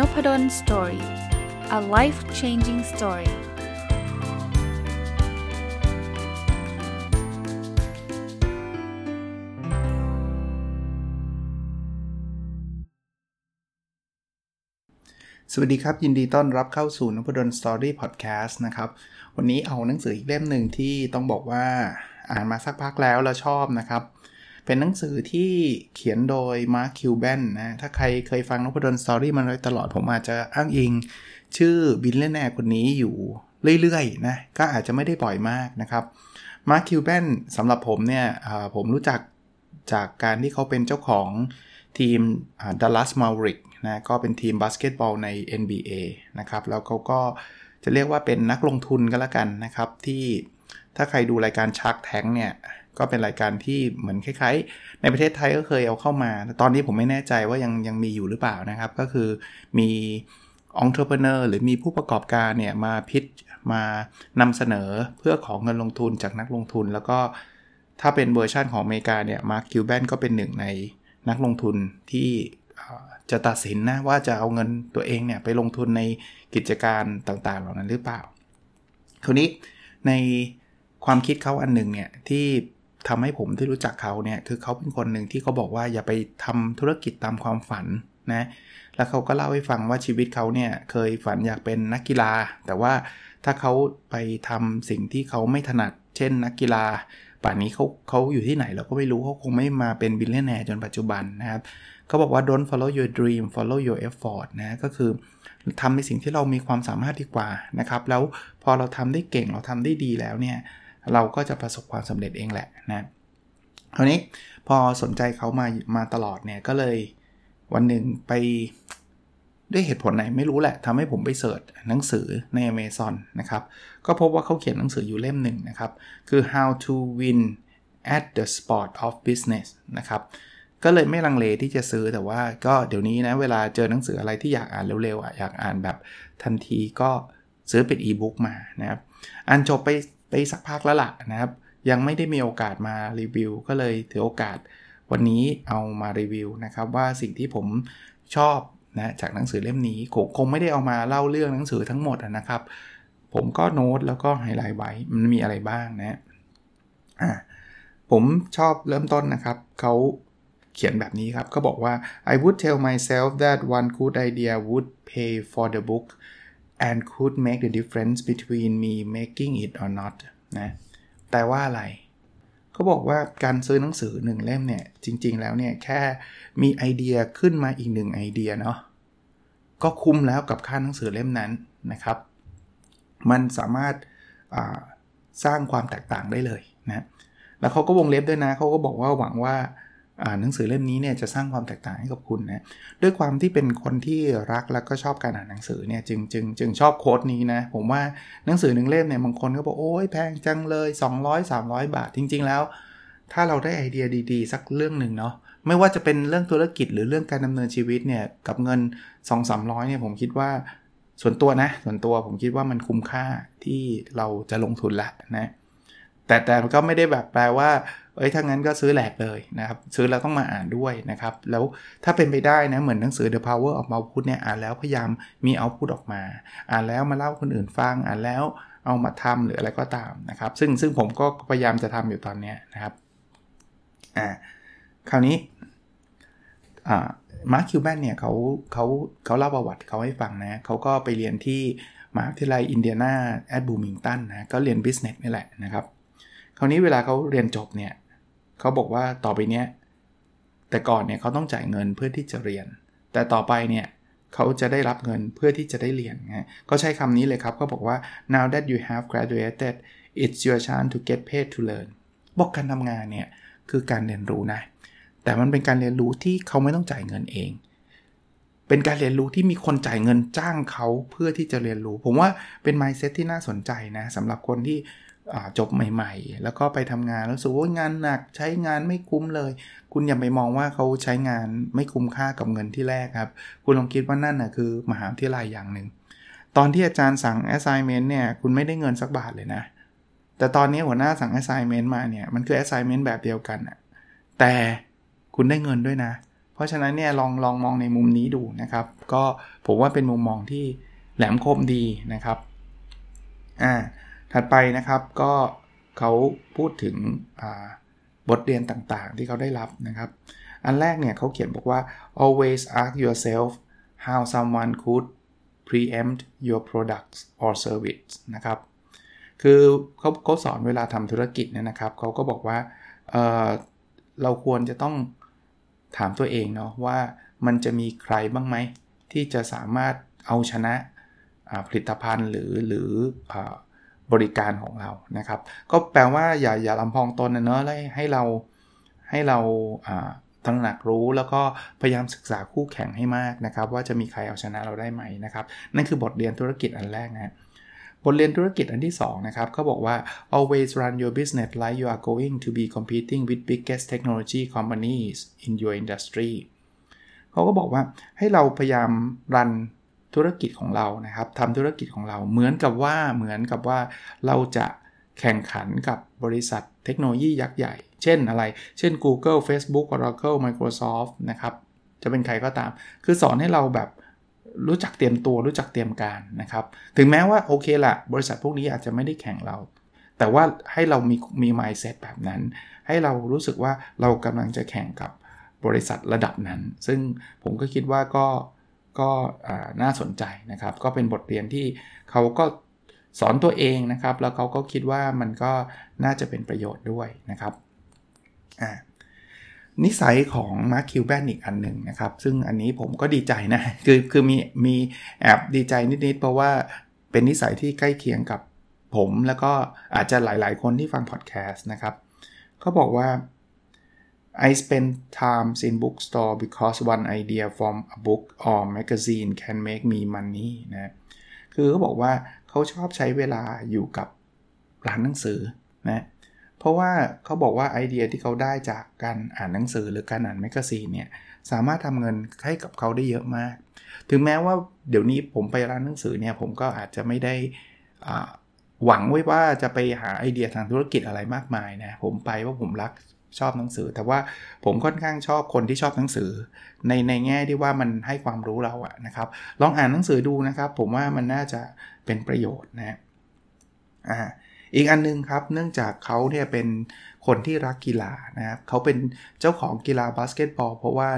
Nopadol Story a life changing story สวัสดีครับ ยินดีต้อนรับเข้าสู่นพดล Story พอดแคสต์นะครับ วันนี้เอาหนังสืออีกเล่มหนึ่งที่ต้องบอกว่าอ่านมาสักพักแล้วแล้วชอบนะครับ เป็นหนังสือที่เขียนโดย Mark Cuban นะ ถ้าใครเคยฟังนพดล Story มาโดยตลอดผมอาจจะอ้างอิง ชื่อ billionaire คนนี้อยู่เรื่อยๆนะ ก็อาจจะไม่ได้บ่อยมากนะครับ Mark Cuban สำหรับผมเนี่ยผมรู้จักจากการที่เขาเป็นเจ้าของทีม Dallas Mavericks นะก็เป็นทีมบาสเกตบอลใน NBA นะครับ แล้วเขาก็จะเรียกว่าเป็นนักลงทุนก็แล้วกันนะครับ ที่ถ้าใครดูรายการ Shark Tank เนี่ย ก็เป็นรายการที่เหมือนคล้ายๆ ในประเทศไทยก็เคยเอาเข้ามา ตอนนี้ผมไม่แน่ใจว่ายังยังมีอยู่หรือเปล่านะครับ ก็คือมีองค์ประกอบหรือมีผู้ประกอบการเนี่ยมา pitch มานำเสนอเพื่อขอเงินลงทุนจากนักลงทุน แล้วก็ถ้าเป็นเวอร์ชันของอเมริกาเนี่ย Mark Cuban ก็เป็นหนึ่งในนักลงทุนที่จะตัดสินนะว่าจะเอาเงินตัวเองเนี่ยไปลงทุนในกิจการต่างๆ เหล่านั้นหรือเปล่า คราวนี้ในความคิดเขาอันหนึ่งเนี่ยที่ ทำให้ผมที่รู้จักเขาเนี่ยคือเขาเป็นคนหนึ่งที่เขาบอกว่าอย่าไปทำธุรกิจตามความฝันนะแล้วเขาก็เล่าให้ฟังว่าชีวิตเขาเนี่ยเคยฝันอยากเป็นนักกีฬา แต่ว่าถ้าเขาไปทำสิ่งที่เขาไม่ถนัด เช่น นักกีฬา ป่านนี้เขาเขาอยู่ที่ไหนเราก็ไม่รู้เขาคงไม่มาเป็น billionaire จนปัจจุบันนะครับเขาบอกว่า don't follow your dream follow your effort นะก็คือทำในสิ่งที่เรามีความสามารถดีกว่านะครับ แล้วพอเราทำได้เก่งเราทำได้ดีแล้วเนี่ย เราก็จะประสบความสำเร็จเองแหละนะคราวนี้พอสนใจเขามามาตลอดเนี่ยก็เลยวันหนึ่งไปด้วยเหตุผลไหนไม่รู้แหละทำให้ผมไปเสิร์ชหนังสือใน Amazon นะครับ ก็พบว่าเขาเขียนหนังสืออยู่เล่มหนึ่งนะครับ คือ how to win at the sport of business นะครับ ก็เลยไม่ลังเลที่จะซื้อแต่ว่าก็เดี๋ยวนี้นะ เวลาเจอหนังสืออะไรที่อยากอ่านเร็วๆอะอยากอ่านแบบทันทีก็ซื้อเป็นอีบุ๊กมานะครับ อ่านจบไป ไปสักพักแล้วล่ะนะครับ ยังไม่ได้มีโอกาสมารีวิว ก็เลยถือโอกาสวันนี้เอามารีวิวนะครับว่าสิ่งที่ผมชอบนะจากหนังสือเล่มนี้คงคงไม่ได้เอามาเล่าเรื่องหนังสือทั้งหมดนะครับ ผมก็โน้ตแล้วก็ไฮไลท์ไว้มันมีอะไรบ้างนะอ่าผมชอบเริ่มต้นนะครับ เขาเขียนแบบนี้ครับ ก็บอกว่า I would tell myself that one good idea would pay for the book and could make the difference between me making it or not นะแต่ว่าอะไรเขาบอกว่าการซื้อหนังสือหนึ่งเล่มเนี่ย จริง ๆ แล้วเนี่ย แค่มีไอเดียขึ้นมาอีกหนึ่งไอเดียเนาะก็คุ้มแล้วกับค่าหนังสือเล่มนั้นนะครับ มันสามารถสร้างความแตกต่างได้เลยนะ แล้วเขาก็วงเล็บด้วยนะเขาก็บอกว่าหวังว่า หนังสือเล่มนี้เนี่ยจะสร้างความแตกต่างให้กับคุณนะด้วยความที่เป็นคนที่รักแล้วก็ชอบการอ่านหนังสือเนี่ยจึงจึงจึงชอบโค้ดนี้นะผมว่าหนังสือหนึ่งเล่มเนี่ยบางคนก็บอกโอ้ยแพงจังเลย 200 300 บาทจริง ๆ แล้ว ถ้าเราได้ไอเดียดีๆ สักเรื่องหนึ่งเนาะไม่ว่าจะเป็นเรื่องธุรกิจหรือเรื่องการดำเนินชีวิตเนี่ยกับเงิน 2 300เนี่ยผมคิดว่าส่วนตัวนะส่วนตัวผมคิดว่ามันคุ้มค่าที่เราจะลงทุนละนะแต่แต่ก็ไม่ได้แบบแปลว่า เอ้ยถ้างั้นก็ซื้อแหลกเลยนะครับ ซื้อแล้วต้องมาอ่านด้วยนะครับ แล้วถ้าเป็นไปได้นะ เหมือนหนังสือ The Power of Output เนี่ยอ่านแล้วพยายามมีเอาพุตออกมา อ่านแล้วมาเล่าคนอื่นฟัง อ่านแล้วเอามาทำหรืออะไรก็ตามนะครับ ซึ่งซึ่งผมก็พยายามจะทำอยู่ตอนนี้นะครับอ่าคราวนี้อ่า Mark Cuban เนี่ยเขาเขาเขาเล่าประวัติเขาให้ฟังนะเขาก็ไปเรียนที่มหาวิทยาลัย Indiana at Bloomington นะก็เรียน business นี่แหละนะครับ คราวนี้เวลาเขาเรียนจบเนี่ย เขาบอกว่าต่อไปเนี้ยแต่ก่อนเนี่ยเขาต้องจ่ายเงินเพื่อที่จะเรียน แต่ต่อไปเนี่ยเขาจะได้รับเงินเพื่อที่จะได้เรียนไงเขาใช้คำนี้เลยครับเขาบอกว่า now that you have graduated it's your chance to get paid to learn บอกการทำงานเนี่ยคือการเรียนรู้นะ แต่มันเป็นการเรียนรู้ที่เขาไม่ต้องจ่ายเงินเอง เป็นการเรียนรู้ที่มีคนจ่ายเงินจ้างเขาเพื่อที่จะเรียนรู้ ผมว่าเป็น mindset ที่น่าสนใจนะสำหรับคนที่ จบใหม่ ๆ แล้วก็ไปทำงานแล้วสูว่างานหนักใช้งานไม่คุ้มเลย คุณอย่าไปมองว่าเขาใช้งานไม่คุ้มค่ากับเงินที่แรกครับ คุณลองคิดว่านั่นนะคือมหาวิทยาลัยอย่างหนึ่ง ตอนที่อาจารย์สั่ง assignment เนี่ยคุณไม่ได้เงินสักบาทเลยนะ แต่ตอนนี้หัวหน้าสั่ง assignment มาเนี่ยมันคือ assignment แบบเดียวกันอะแต่คุณได้เงินด้วยนะ เพราะฉะนั้นเนี่ยลองลองมองในมุมนี้ดูนะครับ ก็ผมว่าเป็นมุมมองที่แหลมคมดีนะครับอ่า ถัดไปนะครับก็เขาพูดถึงบทเรียนต่างๆ ที่เขาได้รับนะครับ อันแรกเนี่ยเขาเขียนบอกว่า always ask yourself how someone could preempt your products or service นะครับ คือเขาเขาสอนเวลาทำธุรกิจเนี่ยนะครับ เขาก็บอกว่าเเราควรจะต้องถามตัวเองเนาะว่ามันจะมีใครบ้างไหม ที่จะสามารถเอาชนะผลิตภัณฑ์หรือหรือ บริการของเรานะครับ ก็แปลว่าอย่าอย่าลำพองตนนะเนอะให้เราให้เราตั้งหนักรู้แล้วก็พยายามศึกษาคู่แข่งให้มากนะครับ ว่าจะมีใครเอาชนะเราได้ไหมนะครับ นั่นคือบทเรียนธุรกิจอันแรกนะบทเรียนธุรกิจอันที่ 2 นะครับเขาบอกว่า always run your business like you are going to be competing with biggest technology companies in your industry เขาก็บอกว่าให้เราพยายามรัน ธุรกิจของเรานะครับทำธุรกิจของเราเหมือนกับว่าเหมือนกับว่าเราจะแข่งขันกับบริษัทเทคโนโลยียักษ์ใหญ่ เช่นอะไร เช่น Google Facebook Oracle Microsoft นะครับ จะเป็นใครก็ตาม คือสอนให้เราแบบรู้จักเตรียมตัวรู้จักเตรียมการนะครับ ถึงแม้ว่าโอเคละบริษัทพวกนี้อาจจะไม่ได้แข่งเรา แต่ว่าให้เรามีมี mindset แบบนั้น ให้เรารู้สึกว่าเรากำลังจะแข่งกับบริษัทระดับนั้น ซึ่งผมก็คิดว่าก็ ก็น่าสนใจนะครับ ก็เป็นบทเรียนที่เขาก็สอนตัวเองนะครับ แล้วเขาก็คิดว่ามันก็น่าจะเป็นประโยชน์ด้วยนะครับนิสัยของมาร์คคิวแบนอีกอันหนึ่งนะครับ ซึ่งอันนี้ผมก็ดีใจนะ คือคือมีมีแอบดีใจนิด ๆ เพราะว่าเป็นนิสัยที่ใกล้เคียงกับผม แล้วก็อาจจะหลาย ๆ คนที่ฟังพอดแคสต์นะครับเขาบอกว่า I spend time in bookstore because one idea from a book or magazine can make me money นะ คือเขาบอกว่าเขาชอบใช้เวลาอยู่กับร้านหนังสือนะ เพราะว่าเขาบอกว่าไอเดียที่เขาได้จากการอ่านหนังสือหรือการอ่าน magazine เนี่ย สามารถทำเงินให้กับเขาได้เยอะมาก ถึงแม้ว่าเดี๋ยวนี้ผมไปร้านหนังสือเนี่ย ผมก็อาจจะไม่ได้หวังไว้ว่าจะไปหาไอเดียทางธุรกิจอะไรมากมายนะ ผมไปว่าผมรัก ชอบหนังสือ แต่ว่าผมค่อนข้างชอบคนที่ชอบหนังสือ ในในแง่ที่ว่ามันให้ความรู้เราอะนะครับ ลองอ่านหนังสือดูนะครับ ผมว่ามันน่าจะเป็นประโยชน์นะอ่าอีกอันนึงครับ เนื่องจากเขาเนี่ยเป็นคนที่รักกีฬานะครับเขาเป็นเจ้าของกีฬาบาสเกตบอลเพราะว่า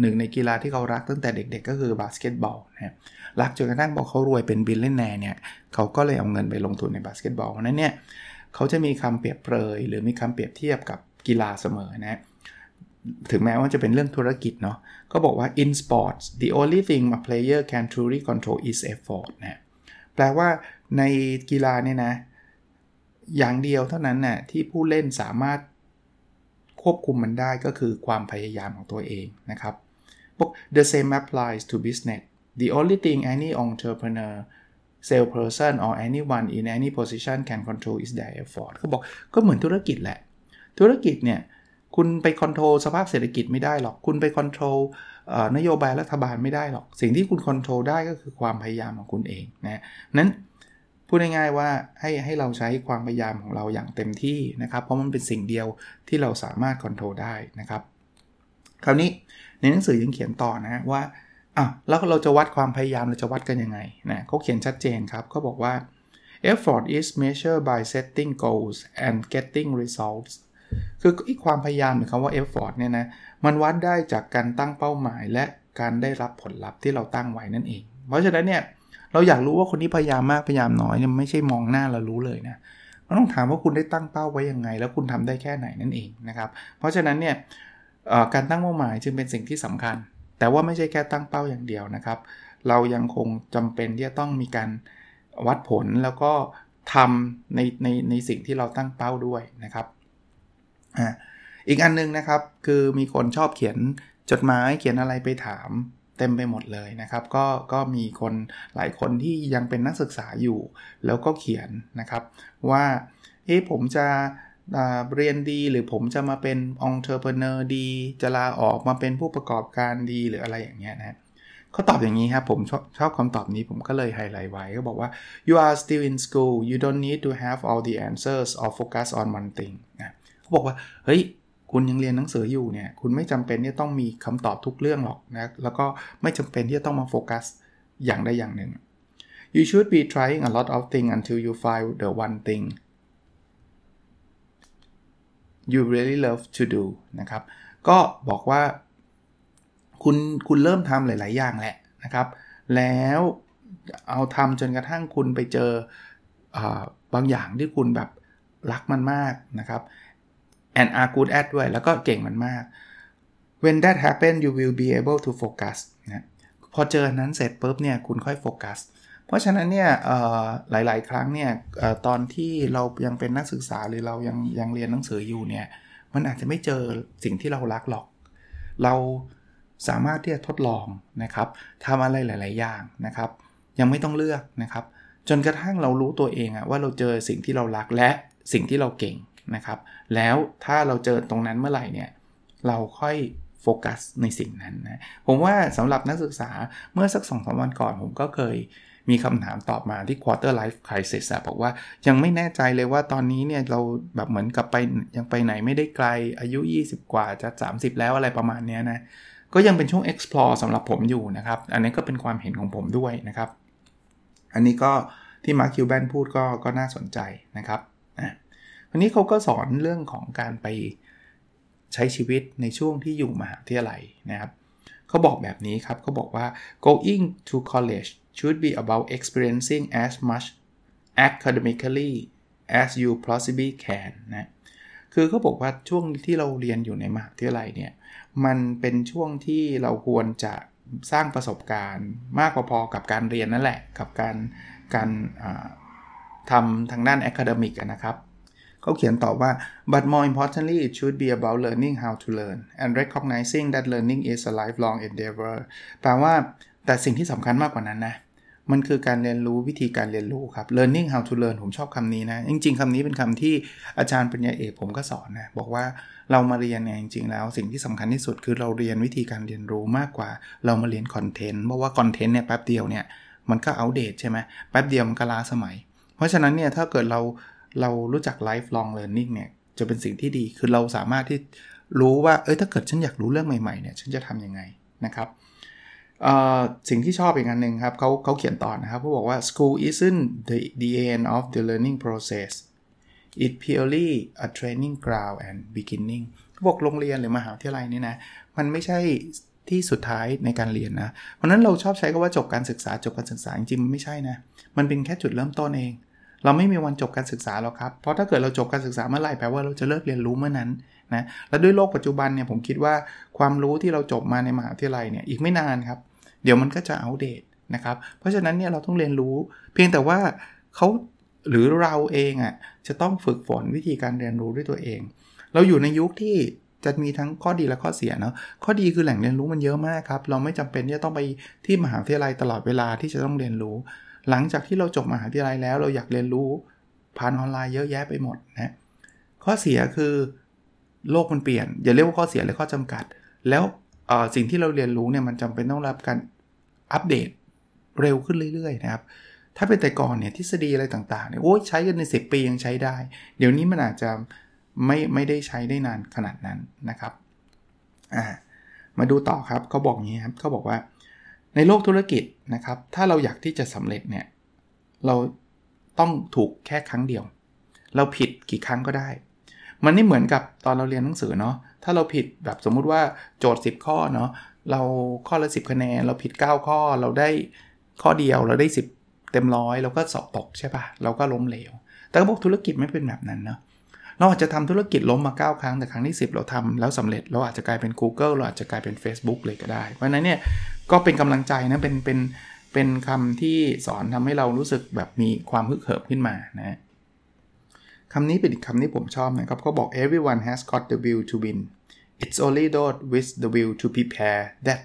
หนึ่งในกีฬาที่เขารักตั้งแต่เด็กๆ ก็คือบาสเกตบอลนะรักจนกระทั่งบอกเขารวยเป็น billionaire เนี่ยเขาก็เลยเอาเงินไปลงทุนในบาสเกตบอลเพราะนั้นเนี่ยเขาจะมีคำเปรียบเปรยหรือมีคำเปรียบเทียบกับ กีฬาเสมอนะถึงแม้ว่าจะเป็นเรื่องธุรกิจเนาะก็บอกว่า in sports the only thing a player can truly control is effort นะแปลว่าในกีฬาเนี่ยนะ อย่างเดียวเท่านั้นน่ะที่ผู้เล่นสามารถควบคุมมันได้ก็คือความพยายามของตัวเองนะครับ The same applies to business the only thing any entrepreneur salesperson or anyone in any position can control is their effort เขาบอกก็เหมือนธุรกิจแหละ ธุรกิจเนี่ยคุณไป control สภาพเศรษฐกิจไม่ได้หรอก คุณไป control นโยบายรัฐบาลไม่ได้หรอก สิ่งที่คุณ control ได้ก็คือความพยายามของคุณเองนะนั้นพูดง่ายๆว่าให้ให้เราใช้ความพยายามของเราอย่างเต็มที่นะครับ เพราะมันเป็นสิ่งเดียวที่เราสามารถควบคุมได้นะครับ คราวนี้ในหนังสือยังเขียนต่อนะว่าอะแล้วเราจะวัดความพยายามเราจะวัดกันยังไงนะเขาเขียนชัดเจนครับเขาบอกว่า effort is measured by setting goals and getting results คืออีความพยายามหรือคำว่า effort เนี่ยนะมันวัดได้จากการตั้งเป้าหมาย และการได้รับผลลัพธ์ที่เราตั้งไว้นั่นเอง เพราะฉะนั้นเนี่ยเราอยากรู้ว่าคนนี้พยายามมากพยายามน้อยเนี่ยไม่ใช่มองหน้าเรารู้เลยนะเราต้องถามว่าคุณได้ตั้งเป้าไว้ยังไง แล้วคุณทำได้แค่ไหนนั่นเองนะครับ เพราะฉะนั้นเนี่ยการตั้งเป้าหมายจึงเป็นสิ่งที่สำคัญ แต่ว่าไม่ใช่แค่ตั้งเป้าอย่างเดียวนะครับ เรายังคงจำเป็นที่จะต้องมีการวัดผลแล้วก็ทำในในในสิ่งที่เราตั้งเป้าด้วยนะครับ อีกอันนึงนะครับคือมีคนชอบเขียนจดหมายเขียนอะไรไปถามเต็มไปหมดเลยนะครับ ก็ก็มีคนหลายคนที่ยังเป็นนักศึกษาอยู่ แล้วก็เขียนนะครับว่าเฮ้ผมจะเรียนดีหรือผมจะมาเป็น entrepreneur ดี จะลาออกมาเป็นผู้ประกอบการดีหรืออะไรอย่างเงี้ยนะเขาตอบอย่างนี้ครับผมชอบชอบคำตอบนี้ผมก็เลยไฮไลท์ไว้ก็บอกว่า you are still in school you don't need to have all the answers or focus on one thing นะ เขาบอกว่าเฮ้ยคุณยังเรียนหนังสืออยู่เนี่ยคุณไม่จำเป็นที่ต้องมีคำตอบทุกเรื่องหรอกนะแล้วก็ไม่จำเป็นที่จะต้องมาโฟกัสอย่างใดอย่างหนึ่ง you should be trying a lot of things until you find the one thing you really love to do นะครับ ก็บอกว่า คุณคุณเริ่มทำหลาย ๆ อย่างแหละนะครับ แล้วเอาทำจนกระทั่งคุณไปเจอบางอย่างที่คุณแบบรักมันมากนะครับ and are good at ด้วย แล้วก็เก่งมันมาก when that happen you will be able to focus นะพอเจอนั้นเสร็จปุ๊บเนี่ยคุณค่อยโฟกัส เพราะฉะนั้นเนี่ยหลาย ๆ ครั้งเนี่ยอตอนที่เรายังเป็นนักศึกษาหรือเรายังยังเรียนหนังสืออยู่เนี่ยมันอาจจะไม่เจอสิ่งที่เรารักหรอก เราสามารถที่จะทดลองนะครับทำอะไรหลาย ๆ อย่างนะครับ ยังไม่ต้องเลือกนะครับ จนกระทั่งเรารู้ตัวเองอะว่าเราเจอสิ่งที่เรารักและสิ่งที่เราเก่ง นะครับ แล้วถ้าเราเจอตรงนั้นเมื่อไหร่เนี่ย เราค่อยโฟกัสในสิ่งนั้นนะ ผมว่าสำหรับนักศึกษาเมื่อสักสองสวันก่อนผมก็เคยมีคำถามตอบมาที่ quarter life crisis บอกว่ายังไม่แน่ใจเลยว่าตอนนี้เนี่ยเราแบบเหมือนกับไปยังไปไหนไม่ได้ไกลอายุ 20 กว่าจะ 30 แล้วอะไรประมาณนี้นะ ก็ยังเป็นช่วง explore สำหรับผมอยู่นะครับ อันนี้ก็เป็นความเห็นของผมด้วยนะครับ อันนี้ก็ที่มาร์คิวแบนพูดก็ก็น่าสนใจนะครับ อันนี้เขาก็สอนเรื่องของการไปใช้ชีวิตในช่วงที่อยู่มหาวิทยาลัยนะครับเขาบอกแบบนี้ครับเขาบอกว่า going to college should be about experiencing as much academically as you possibly can นะคือเขาบอกว่าช่วงที่เราเรียนอยู่ในมหาวิทยาลัยเนี่ย มันเป็นช่วงที่เราควรจะสร้างประสบการณ์มากพอๆกับการเรียนนั่นแหละ กับการการทำทางด้าน academic นะครับ เขาเขียนต่อว่า but more importantly it should be about learning how to learn and recognizing that learning is a lifelong endeavor แปลว่าแต่สิ่งที่สำคัญมากกว่านั้นนะ มันคือการเรียนรู้วิธีการเรียนรู้ครับ learning how to learn ผมชอบคำนี้นะ จริง ๆคำนี้เป็นคำที่อาจารย์ปริญญาเอกผมก็สอนนะ บอกว่าเรามาเรียนเนี่ยจริง ๆ แล้วสิ่งที่สำคัญที่สุดคือเราเรียนวิธีการเรียนรู้มากกว่า เรามาเรียนคอนเทนต์เพราะว่าคอนเทนต์เนี่ยแป๊บเดียวเนี่ยมันก็อัปเดตใช่ไหมแป๊บเดียวมันก็ล้าสมัย เพราะฉะนั้นเนี่ยถ้าเกิดเรา เรารู้จัก lifelong learning เนี่ยจะเป็นสิ่งที่ดีคือเราสามารถที่รู้ว่าเอ้ยถ้าเกิดฉันอยากรู้เรื่องใหม่ๆเนี่ยฉันจะทำยังไงนะครับสิ่งที่ชอบอีกอันหนึ่งครับเขาเขาเขียนต่อนะครับเขาบอกว่า school isn't the the end of the learning process it purely a training ground and beginning บอกโรงเรียนหรือมหาวิทยาลัยนี่นะ มันไม่ใช่ที่สุดท้ายในการเรียนนะ เพราะนั้นเราชอบใช้คำว่าจบการศึกษาจบการศึกษาจริงๆมันไม่ใช่นะ มันเป็นแค่จุดเริ่มต้นเอง เราไม่มีวันจบการศึกษาหรอกครับ เพราะถ้าเกิดเราจบการศึกษาเมื่อไหร่แปลว่าเราจะเลิกเรียนรู้เมื่อนั้นนะ และด้วยโลกปัจจุบันเนี่ยผมคิดว่าความรู้ที่เราจบมาในมหาวิทยาลัยเนี่ยอีกไม่นานครับ เดี๋ยวมันก็จะอัปเดตนะครับ เพราะฉะนั้นเนี่ยเราต้องเรียนรู้ เพียงแต่ว่าเขาหรือเราเองอะ่ะจะต้องฝึกฝนวิธีการเรียนรู้ด้วยตัวเอง เราอยู่ในยุคที่จะมีทั้งข้อดีและข้อเสียเนาะ ข้อดีคือแหล่งเรียนรู้มันเยอะมากครับ เราไม่จำเป็นที่จะต้องไปที่มหาวิทยาลัยตลอดเวลาที่จะต้องเรียนรู้ หลังจากที่เราจบมหาวิทยาลัยแล้วเราอยากเรียนรู้ผ่านออนไลน์เยอะแยะไปหมดนะข้อเสียคือโลกมันเปลี่ยน อย่าเรียกว่าข้อเสียเลยข้อจำกัด แล้วสิ่งที่เราเรียนรู้เนี่ยมันจำเป็นต้องรับการอัปเดตเร็วขึ้นเรื่อยๆนะครับถ้าเป็นแต่ก่อนเนี่ยทฤษฎีอะไรต่างๆเนี่ยโอ้ยใช้กันในสิปียังใช้ได้ เดี๋ยวนี้มันอาจจะไม่ไม่ได้ใช้ได้นานขนาดนั้นนะครับอ่ามาดูต่อครับเขาบอกงี้ครับเขาบอกว่า ในโลกธุรกิจนะครับ ถ้าเราอยากที่จะสำเร็จเนี่ย เราต้องถูกแค่ครั้งเดียว เราผิดกี่ครั้งก็ได้ มันไม่เหมือนกับตอนเราเรียนหนังสือเนาะ ถ้าเราผิดแบบสมมุติว่าโจทย์ 10 ข้อเนาะ เราข้อละ 10 คะแนน เราผิด 9 ข้อ เราได้ข้อเดียว เราได้ 10 เต็มร้อยเราก็สอบตกใช่ปะเราก็ล้มเหลว แต่พวกธุรกิจไม่เป็นแบบนั้นเนาะเราอาจจะทำธุรกิจล้มมา 9 ครั้ง แต่ครั้งที่ 10 เราทำแล้วสำเร็จ เราอาจจะกลายเป็น Google เราอาจจะกลายเป็น Facebook เลยก็ได้ เพราะนั้นเนี่ย ก็เป็นกำลังใจนะเป็นเป็นเป็นคำที่สอนทำให้เรารู้สึกแบบมีความฮึกเหิมขึ้นมานะคำนี้เป็นอีกคำที่ผมชอบนะครับเขาบอก everyone has got the will to win it's only those with the will to prepare that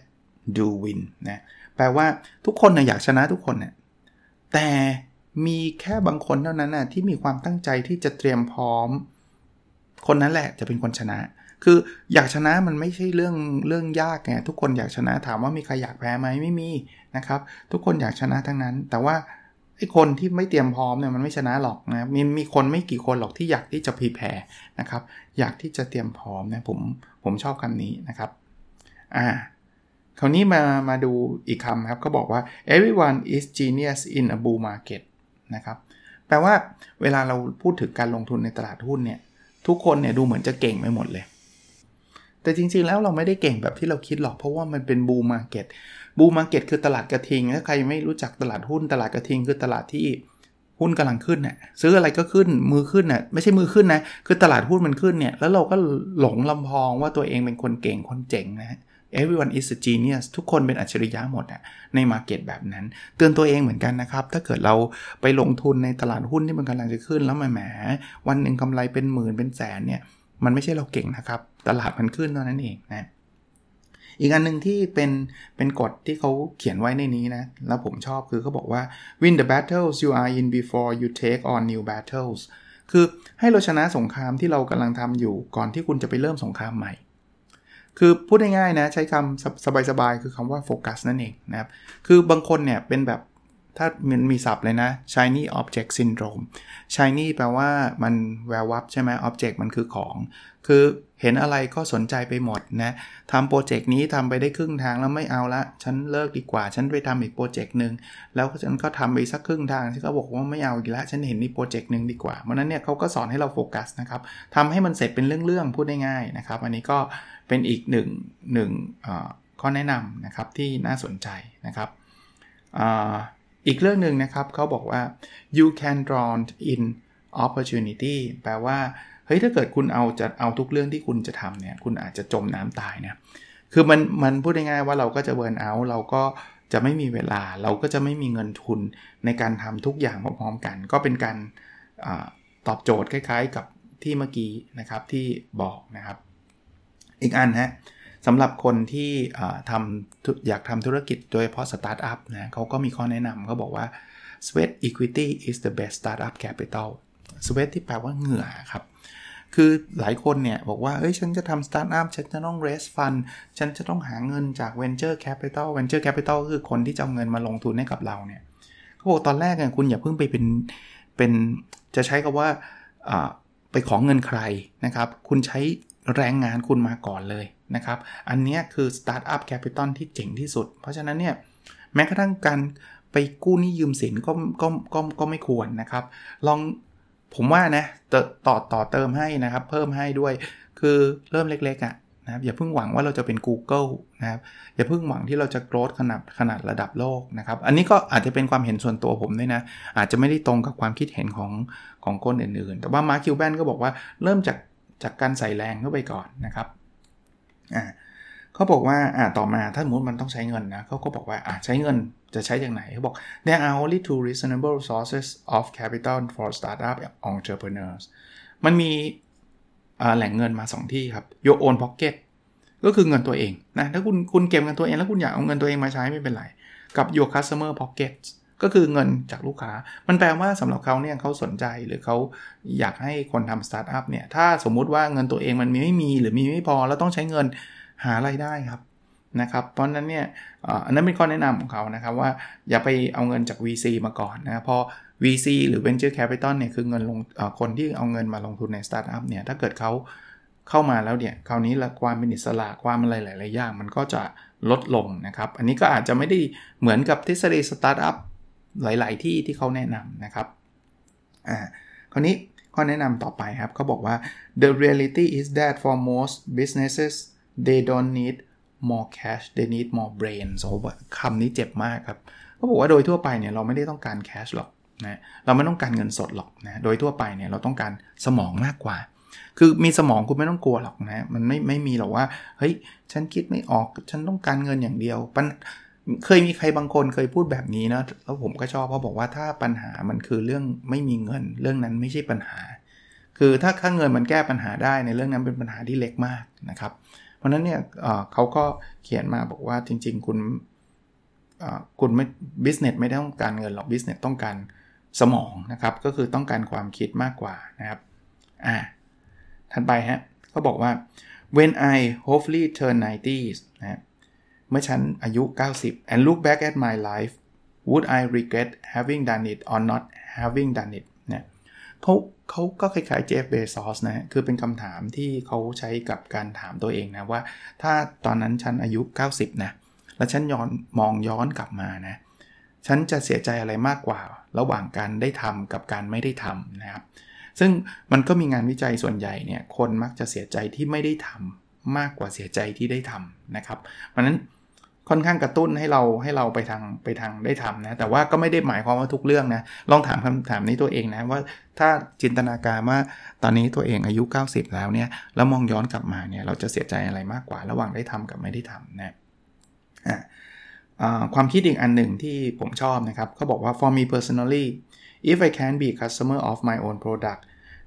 do win นะแปลว่าทุกคนนะอยากชนะทุกคนเนะี่ยแต่มีแค่บางคนเท่านั้นนะที่มีความตั้งใจที่จะเตรียมพร้อม คนนั้นแหละจะเป็นคนชนะ คืออยากชนะมันไม่ใช่เรื่องเรื่องยากไงทุกคนอยากชนะถามว่ามีใครอยากแพ้ไหมไม่มีนะครับ ทุกคนอยากชนะทั้งนั้น แต่ว่าไอ้คนที่ไม่เตรียมพร้อมเนี่ยมันไม่ชนะหรอกนะมีมีคนไม่กี่คนหรอกที่อยากที่จะพรีแพร์นะครับ อยากที่จะเตรียมพร้อมนะผมผมชอบคำนี้นะครับอ่าคราวนี้มามาดูอีกคำครับก็บอกว่า everyone is genius in a bull market นะครับแปลว่าเวลาเราพูดถึงการลงทุนในตลาดหุ้นเนี่ยทุกคนเนี่ยดูเหมือนจะเก่งไปหมดเลย แต่จริงๆแล้วเราไม่ได้เก่งแบบที่เราคิดหรอก เพราะว่ามันเป็น bull market bull market คือตลาดกระทิง ถ้าใครไม่รู้จักตลาดหุ้นตลาดกระทิง คือตลาดที่หุ้นกำลังขึ้นน่ะซื้ออะไรก็ขึ้นมือขึ้นน่ะไม่ใช่มือขึ้นนะคือตลาดหุ้นมันขึ้นเนี่ยแล้วเราก็หลงลำพองว่าตัวเองเป็นคนเก่งคนเจ๋งนะ everyone is a genius ทุกคนเป็นอัจฉริยะหมดอะในมาเก็ตแบบนั้น เตือนตัวเองเหมือนกันนะครับ ถ้าเกิดเราไปลงทุนในตลาดหุ้นที่มันกำลังจะขึ้นแล้วแหมวันหนึ่งกำไรเป็นหมื่นเป็นแสนเนี่ย มันไม่ใช่เราเก่งนะครับ ตลาดมันขึ้นเท่านั้นเองนะอีกอันหนึ่งที่เป็นเป็นกฎที่เขาเขียนไว้ในนี้นะ แล้วผมชอบคือเขาบอกว่า win the battles you are in before you take on new battles คือให้เราชนะสงครามที่เรากำลังทำอยู่ก่อนที่คุณจะไปเริ่มสงครามใหม่ คือพูดง่ายๆนะ ใช้คำสบายๆ คือคำว่าโฟกัสนั่นเองนะครับ คือบางคนเนี่ยเป็นแบบ ถ้ามันมีศัพท์เลยนะ shiny object syndrome shiny แปลว่ามันแวววับใช่ไหม object มันคือของ คือเห็นอะไรก็สนใจไปหมดนะทำโปรเจกต์นี้ทำไปได้ครึ่งทางแล้วไม่เอาละ ฉันเลิกดีกว่า ฉันไปทำอีกโปรเจกต์หนึ่งแล้วฉันก็ทำไปสักครึ่งทางฉันก็บอกว่าไม่เอาอีกแล้วฉันเห็นอีกโปรเจกต์หนึ่งดีกว่าเพราะนั้นเนี่ยเขาก็สอนให้เราโฟกัสนะครับทำให้มันเสร็จเป็นเรื่องๆพูดได้ง่ายนะครับอันนี้ก็เป็นอีกหนึ่งหนึ่งข้อแนะนำนะครับที่น่าสนใจนะครับอี อีกเรื่องหนึ่งนะครับเขาบอกว่า you can drown in opportunity แปลว่า เฮ้ย ถ้าเกิดคุณเอาจะเอาทุกเรื่องที่คุณจะทำเนี่ย คุณอาจจะจมน้ำตายนะ คือมันมันพูดง่ายๆว่าเราก็จะ burn out เราก็จะไม่มีเวลา เราก็จะไม่มีเงินทุนในการทำทุกอย่างพร้อมๆกัน ก็เป็นการอตอบโจทย์คล้ายๆกับที่เมื่อกี้นะครับที่บอกนะครับ อีกอันฮะ สำหรับคนที่ทำอยากทำธุรกิจโดยเฉพาะสตาร์ทอัพนะเขาก็มีข้อแนะนำเขาบอกว่า sweat equity is the best startup capital sweat ที่แปลว่าเหงื่อครับ คือหลายคนเนี่ยบอกว่า เอ้ย ฉันจะทำสตาร์ทอัพ ฉันจะต้อง raise fund ฉันจะต้องหาเงินจาก venture capital venture capital คือคนที่จะเอาเงินมาลงทุนให้กับเราเนี่ยเขาบอกตอนแรกเนี่ยคุณอย่าเพิ่งไปเป็น เป็น จะใช้คำว่า ไปขอเงินใครนะครับ คุณใช้ แรงงานคุณมาก่อนเลยนะครับ อันนี้คือ Startup Capital ที่เจ๋งที่สุด เพราะฉะนั้นเนี่ยแม้กระทั่งการไปกู้หนี้ยืมสินก็ก็ก็ก็ไม่ควรนะครับ ลองผมว่านะต่อต่อต่อเติมให้นะครับ เพิ่มให้ด้วยคือเริ่มเล็กๆอะ่ะนะครับอย่าเพิ่งหวังว่าเราจะเป็น Google นะครับอย่าเพิ่งหวังที่เราจะโกรธขนาดขนาดระดับโลกนะครับ อันนี้ก็อาจจะเป็นความเห็นส่วนตัวผมด้วยนะ อาจจะไม่ได้ตรงกับความคิดเห็นของของคนอื่นๆ แต่ว่ามาร์คิวแบนก็บอกว่าเริ่มจาก จากการใส่แรงเข้าไปก่อนนะครับอ่าเขาบอกว่าอ่าต่อมาถ้าสมมติมันต้องใช้เงินนะเขาก็บอกว่าอ่าใช้เงินจะใช้จากไหนเขาบอก there are only two reasonable sources of capital for startup entrepreneurs มันมีแหล่งเงินมา 2 ที่ครับ your own pocket ก็คือเงินตัวเองนะถ้าคุณคุณเก็บเงินตัวเองแล้วคุณอยากเอาเงินตัวเองมาใช้ไม่เป็นไร กับ your customer pocket ก็คือเงินจากลูกค้า มันแปลว่าสำหรับเขาเนี่ยเขาสนใจหรือเขาอยากให้คนทำสตาร์ทอัพเนี่ย ถ้าสมมุติว่าเงินตัวเองมันมีไม่มีหรือมีไม่พอแล้วต้องใช้เงินหารายได้ครับนะครับ เพราะนั้นเนี่ยอันนั้นเป็นข้อแนะนำของเขานะครับว่าอย่าไปเอาเงินจาก VC มาก่อนนะพอ VC หรือ Venture Capital เนี่ยคือเงินลงคนที่เอาเงินมาลงทุนในสตาร์ทอัพเนี่ยถ้าเกิดเขาเข้ามาแล้วเนี่ยคราวนี้ละความเป็นอิสระความอะไรหลาย ๆ อย่างมันก็จะลดลงนะครับ อันนี้ก็อาจจะไม่ได้เหมือนกับทฤษฎีสตาร์ทอัพ หลาย ๆ ที่ที่เขาแนะนำนะครับอ่าคราวนี้ข้อแนะนำต่อไปครับเขาบอกว่า the reality is that for most businesses they don't need more cash they need more brains โอ้คำนี้เจ็บมากครับเขาบอกว่าโดยทั่วไปเนี่ยเราไม่ได้ต้องการ cash หรอกนะเราไม่ต้องการเงินสดหรอกนะโดยทั่วไปเนี่ยเราต้องการสมองมากกว่า คือมีสมองคุณไม่ต้องกลัวหรอกนะมันไม่ไม่มีหรอกว่าเฮ้ยฉันคิดไม่ออกฉันต้องการเงินอย่างเดียวปัญ เคยมีใครบางคนเคยพูดแบบนี้นะแล้วผมก็ชอบเพราะบอกว่าถ้าปัญหามันคือเรื่องไม่มีเงิน เรื่องนั้นไม่ใช่ปัญหา คือถ้าค่าเงินมันแก้ปัญหาได้ในเรื่องนั้นเป็นปัญหาที่เล็กมากนะครับ เพราะนั้นเนี่ยเขาก็เขียนมาบอกว่าจริง ๆ คุณคุณไม่ business ไม่ได้ต้องการเงินหรอก business ต้องการสมองนะครับ ก็คือต้องการความคิดมากกว่านะครับอ่าถัดไปฮะเขาบอกว่า when I hopefully turn 90นะครับ เมื่อฉันอายุ 90 and look back at my life would I regret having done it or not having done it เนี่ยเขาเขาก็คล้ายๆเจฟเบซอสนะคือเป็นคำถามที่เขาใช้กับการถามตัวเองนะว่า ถ้าตอนนั้นฉันอายุ 90 นะ แล้วฉันย้อนมองย้อนกลับมานะ ฉันจะเสียใจอะไรมากกว่า ระหว่างการได้ทำกับการไม่ได้ทำนะครับ ซึ่งมันก็มีงานวิจัยส่วนใหญ่เนี่ย คนมักจะเสียใจที่ไม่ได้ทำมากกว่าเสียใจที่ได้ทำนะครับ เพราะนั้น ค่อนข้างกระตุ้นให้เราให้เราไปทางไปทางได้ทำนะ แต่ว่าก็ไม่ได้หมายความว่าทุกเรื่องนะ ลองถามคำถามนี้ตัวเองนะว่าถ้าจินตนาการว่าตอนนี้ตัวเองอายุ 90 แล้วเนี่ยแล้วมองย้อนกลับมาเนี่ยเราจะเสียใจอะไรมากกว่า ระหว่างได้ทำกับไม่ได้ทำนะความคิดอีกอันหนึ่งที่ผมชอบนะครับเขาบอกว่า for me personally if I can be customer of my own product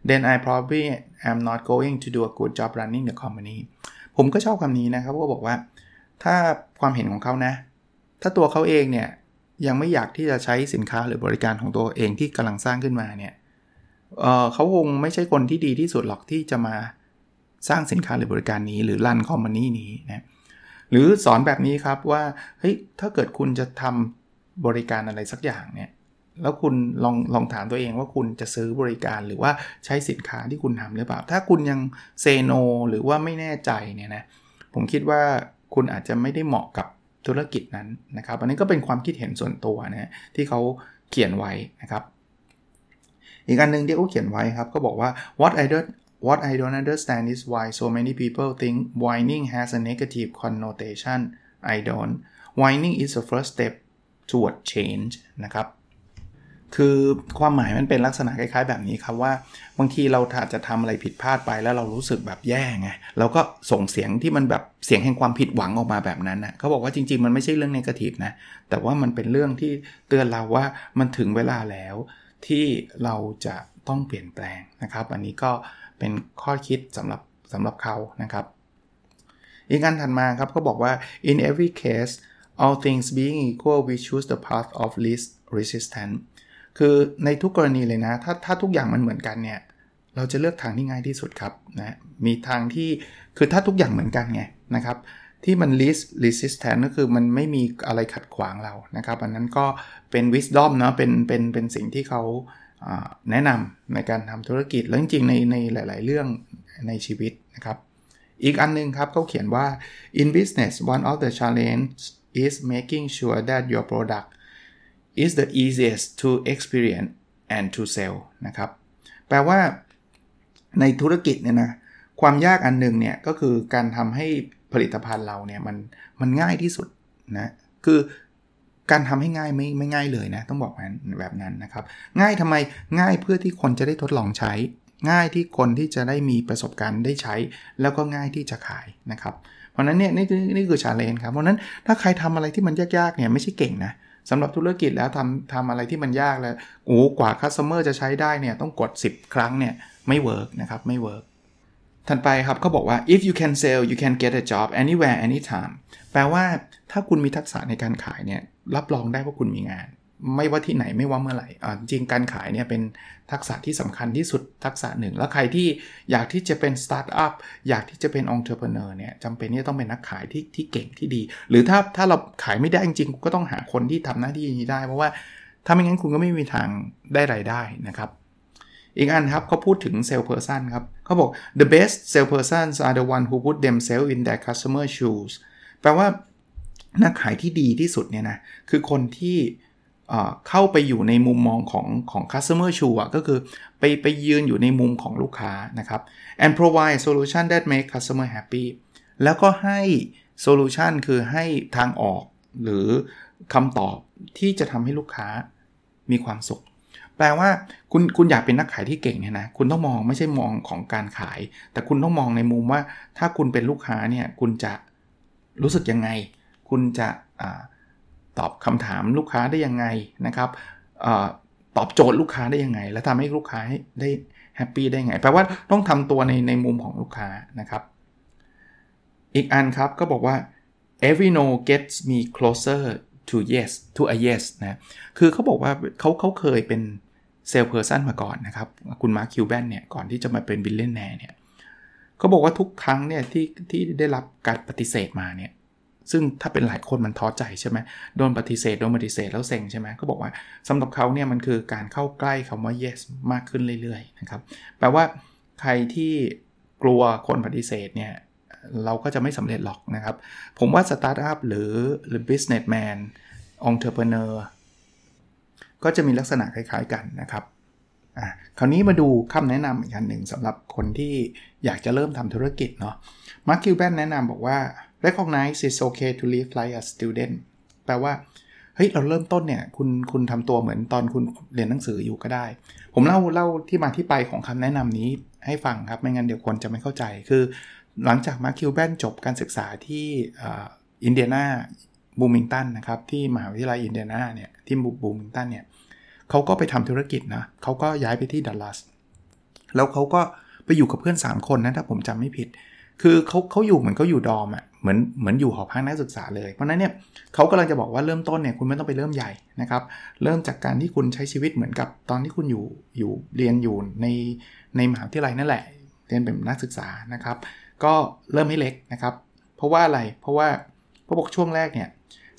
then I probably am not going to do a good job running the company ผมก็ชอบคำนี้นะครับก็บอกว่า ถ้าความเห็นของเขานะ ถ้าตัวเขาเองเนี่ยยังไม่อยากที่จะใช้สินค้าหรือบริการของตัวเองที่กำลังสร้างขึ้นมาเนี่ยเเขาคงไม่ใช่คนที่ดีที่สุดหรอกที่จะมาสร้างสินค้าหรือบริการนี้ หรือรันคอมมานีนี้นะหรือสอนแบบนี้ครับว่าเฮ้ยถ้าเกิดคุณจะทำบริการอะไรสักอย่างเนี่ยแล้วคุณลองลองถามตัวเองว่าคุณจะซื้อบริการหรือว่าใช้สินค้าที่คุณทำหรือเปล่า ถ้าคุณยังเซโนหรือว่าไม่แน่ใจเนี่ยนะผมคิดว่า คุณอาจจะไม่ได้เหมาะกับธุรกิจนั้นนะครับ อันนี้ก็เป็นความคิดเห็นส่วนตัวนะที่เขาเขียนไว้นะครับ อีกอันนึงที่เขาเขียนไว้ครับก็บอกว่า what I don't what I don't understand is why so many people think whining has a negative connotation I don't whining is the first step toward change นะครับ คือความหมายมันเป็นลักษณะคล้ายๆ แบบนี้ครับว่า บางทีเราอาจจะทำอะไรผิดพลาดไปแล้วเรารู้สึกแบบแย่ไงเราก็ส่งเสียงที่มันแบบเสียงแห่งความผิดหวังออกมาแบบนั้นนะเขาบอกว่าจริง ๆ มันไม่ใช่เรื่องนกาทีฟนะแต่ว่ามันเป็นเรื่องที่เตือนเราว่ามันถึงเวลาแล้วที่เราจะต้องเปลี่ยนแปลงนะครับ อันนี้ก็เป็นข้อคิดสำหรับสำหรับเขานะครับ อีกอันถัดมาครับเขาบอกว่า in every case all things being equal we choose the path of least resistance คือในทุกกรณีเลยนะ ถ้าถ้าทุกอย่างมันเหมือนกันเนี่ย เราจะเลือกทางที่ง่ายที่สุดครับนะ มีทางที่คือถ้าทุกอย่างเหมือนกันไงนะครับ ที่มัน least resistance ก็คือมันไม่มีอะไรขัดขวางเรานะครับ อันนั้นก็เป็น wisdom เนาะเป็นเป็นเป็นสิ่งที่เขาแนะนำในการทำธุรกิจแล้วจริงๆในในหลาย ๆ เรื่องในชีวิตนะครับ อีกอันนึงครับเขาเขียนว่า in business one of the challenge is making sure that your product is the easiest to experience and to sell นะครับ แปลว่าในธุรกิจเนี่ยนะ ความยากอันหนึ่งเนี่ย ก็คือการทำให้ผลิตภัณฑ์เราเนี่ย มันมันง่ายที่สุดนะ คือการทำให้ง่ายไม่ไม่ง่ายเลยนะ ต้องบอกแบบนั้นนะครับ ง่ายทำไมง่ายเพื่อที่คนจะได้ทดลองใช้ ง่ายที่คนที่จะได้มีประสบการณ์ได้ใช้ แล้วก็ง่ายที่จะขายนะครับ เพราะนั้นเนี่ยนี่คือนี่คือ challenge ครับเพราะนั้นถ้าใครทำอะไรที่มันยากๆเนี่ยไม่ใช่เก่งนะ สำหรับธุรกิจแล้วทำทำอะไรที่มันยากแล้วโอ้กว่า customer จะใช้ได้เนี่ยต้องกด 10 ครั้งเนี่ยไม่ work นะครับไม่ work ถัดไปครับเขาบอกว่า if you can sell you can get a job anywhere anytime แปลว่าถ้าคุณมีทักษะในการขายเนี่ยรับรองได้ว่าคุณมีงาน ไม่ว่าที่ไหนไม่ว่าเมื่อไหร่จริงการขายเนี่ยเป็นทักษะที่สำคัญที่สุดทักษะหนึ่ง แล้วใครที่อยากที่จะเป็นสตาร์ทอัพอยากที่จะเป็น entrepreneur เนี่ยจำเป็นที่ต้องเป็นนักขายที่ที่เก่งที่ดี หรือถ้าถ้าเราขายไม่ได้จริงๆก็ต้องหาคนที่ทำหน้าที่นี้ได้ เพราะว่าถ้าไม่งั้นคุณก็ไม่มีทางได้รายได้นะครับ อีกอันครับเขาพูดถึง salesperson ครับเขาบอก the best salespersons are the one who put themselves in their customer shoes แปลว่านักขายที่ดีที่สุดเนี่ยนะคือคนที่ เข้าไปอยู่ในมุมมองของของ customer shoe ก็คือไปไปยืนอยู่ในมุมของลูกค้านะครับ and provide solution that make customer happy แล้วก็ให้ solution คือให้ทางออกหรือคำตอบที่จะทำให้ลูกค้ามีความสุข แปลว่าคุณคุณอยากเป็นนักขายที่เก่งเนี่ยนะ คุณต้องมองไม่ใช่มองของการขาย แต่คุณต้องมองในมุมว่าถ้าคุณเป็นลูกค้าเนี่ยคุณจะรู้สึกยังไง คุณจะ ตอบคำถามลูกค้าได้ยังไงนะครับอตอบโจทย์ลูกค้าได้ยังไง และทำให้ลูกค้าได้แฮปปี้ได้ไงแปลว่าต้องทำตัวในในมุมของลูกค้านะครับ อีกอันครับก็บอกว่า every no gets me closer to yes to a yes นะคือเขาบอกว่าเขาเขาเคยเป็น salesperson มาก่อนนะครับ คุณ Mark Cuban เนี่ยก่อนที่จะมาเป็น billionaire เนี่ยเขาบอกว่าทุกครั้งเนี่ยที่ที่ได้รับการปฏิเสธมาเนี่ย ซึ่งถ้าเป็นหลายคนมันท้อใจใช่ไหมโดนปฏิเสธโดนปฏิเสธแล้วเซ็งใช่ไหมก็บอกว่าสำหรับเขาเนี่ยมันคือการเข้าใกล้คำว่า yes มากขึ้นเรื่อยๆนะครับแปลว่าใครที่กลัวคนปฏิเสธเนี่ยเราก็จะไม่สำเร็จหรอกนะครับ ผมว่าสตาร์ทอัพหรือหรือ businessman entrepreneur ก็จะมีลักษณะคล้ายๆกันนะครับอะคราวนี้มาดูคำแนะนำอีกอันหนึ่งสำหรับคนที่อยากจะเริ่มทำธุรกิจเนาะ Mark Cuban แนะนำบอกว่า recognize it's okay to live like a student แปลว่าเฮ้ยเราเริ่มต้นเนี่ยคุณคุณทำตัวเหมือนตอนคุณเรียนหนังสืออยู่ก็ได้ ผมเล่าเล่าที่มาที่ไปของคำแนะนำนี้ให้ฟังครับ ไม่งั้นเดี๋ยวคนจะไม่เข้าใจคือหลังจากมาร์คิวแบนจบการศึกษาที่อินเดียนาบูมิงตันนะครับ ที่มหาวิทยาลัยอินเดียนาเนี่ยที่บูมิงตันเนี่ยเขาก็ไปทำธุรกิจนะเขาก็ย้ายไปที่ดัลลัสแล้วเขาก็ไปอยู่กับเพื่อน 3 คนนะถ้าผมจำไม่ผิด คือเขาเขาอยู่เหมือนเขาอยู่ดอมอะ่ะ เหมือนเหมือนอยู่หอพักนักศึกษาเลย เพราะนั้นเนี่ยเขากำลังจะบอกว่าเริ่มต้นเนี่ยคุณไม่ต้องไปเริ่มใหญ่นะครับ เริ่มจากการที่คุณใช้ชีวิตเหมือนกับตอนที่คุณอยู่อยู่เรียนอยู่ในในมหาวิทยาลัยนั่นแหละ เรียนเป็นนักศึกษานะครับ ก็เริ่มให้เล็กนะครับ เพราะว่าอะไรเพราะว่าพระบอกช่วงแรกเนี่ย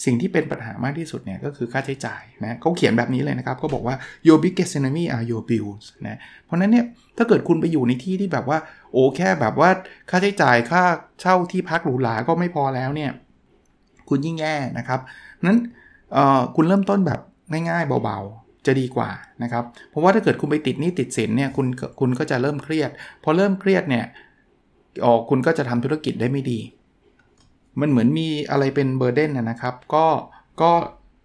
สิ่งที่เป็นปัญหามากที่สุดเนี่ยก็คือค่าใช้จ่ายนะเขาเขียนแบบนี้เลยนะครับเขาบอกว่า your biggest enemy are your bills นะเพราะนั้นเนี่ยถ้าเกิดคุณไปอยู่ในที่ที่แบบว่า โอ้แค่แบบว่าค่าใช้จ่ายค่าเช่าที่พักหรูหราก็ไม่พอแล้วเนี่ยคุณยิ่งแย่นะครับนั้นคุณเริ่มต้นแบบง่ายๆเบาๆจะดีกว่านะครับ เพราะว่าถ้าเกิดคุณไปติดนี่ติดสินเนี่ยคุณคุณก็จะเริ่มเครียด พอเริ่มเครียดเนี่ยออคุณก็จะทำธุรกิจได้ไม่ดี มันเหมือนมีอะไรเป็นเบอร์เดนนะครับ ก็ก็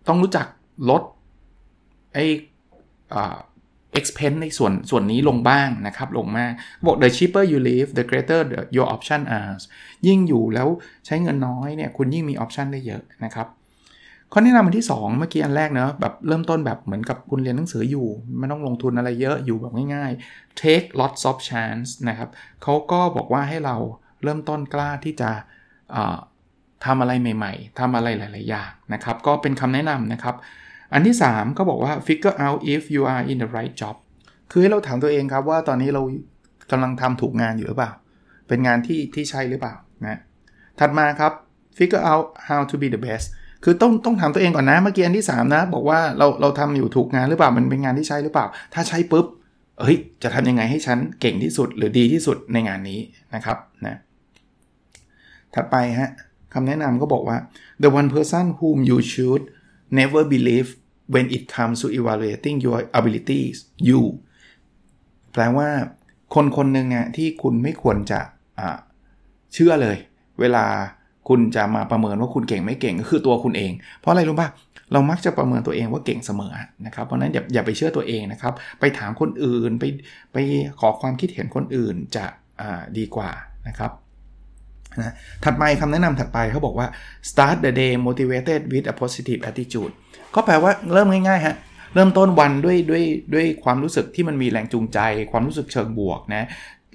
ต้องรู้จักลดไอ้ expense ในส่วนส่วนนี้ลงบ้างนะครับ ลงมากบอก the cheaper you live the greater your option are ยิ่งอยู่แล้วใช้เงินน้อยเนี่ยคุณยิ่งมีออปชันได้เยอะนะครับข้อแนะนำอันที่ 2 เมื่อกี้อันแรกเนะแบบเริ่มต้นแบบเหมือนกับคุณเรียนหนังสืออยู่ไม่ต้องลงทุนอะไรเยอะอยู่แบบง่ายๆ take lots of chance นะครับเขาก็บอกว่าให้เราเริ่มต้นกล้าที่จะ ทำอะไรใหม่ๆทำอะไรหลาย ๆ อย่างนะครับ ก็เป็นคำแนะนำนะครับ อันที่ 3 ก็บอกว่า figure out if you are in the right job คือให้เราถามตัวเองครับว่าตอนนี้เรากำลังทำถูกงานอยู่หรือเปล่า เป็นงานที่ที่ใช่หรือเปล่านะถัดมาครับ figure out how to be the best คือต้องต้องถามตัวเองก่อนนะ เมื่อกี้อันที่ 3 นะ บอกว่าเราเราทำอยู่ถูกงานหรือเปล่ามันเป็นงานที่ใช่หรือเปล่า ถ้าใช่ปุ๊บเฮ้ยจะทำยังไงให้ฉันเก่งที่สุดหรือดีที่สุดในงานนี้นะครับนะถัดไปฮะ คำแนะนำก็บอกว่า the one person whom you should never believe when it comes to evaluating your abilities you แปลว่าคนคนหนึ่งอะที่คุณไม่ควรจะเชื่อเลย เวลาคุณจะมาประเมินว่าคุณเก่งไม่เก่งก็คือตัวคุณเอง เพราะอะไรรู้ป่ะเรามักจะประเมินตัวเองว่าเก่งเสมอนะครับ เพราะนั้นอย่าอย่าไปเชื่อตัวเองนะครับ ไปถามคนอื่นไปไปขอความคิดเห็นคนอื่นจะดีกว่านะครับ นะถัดไปคำแนะนำถัดไปเขาบอกว่า start the day motivated with a positive attitude ก็แปลว่าเริ่มง่ายๆฮะเริ่มต้นวันด้วยด้วยด้วยความรู้สึกที่มันมีแรงจูงใจ ความรู้สึกเชิงบวกนะ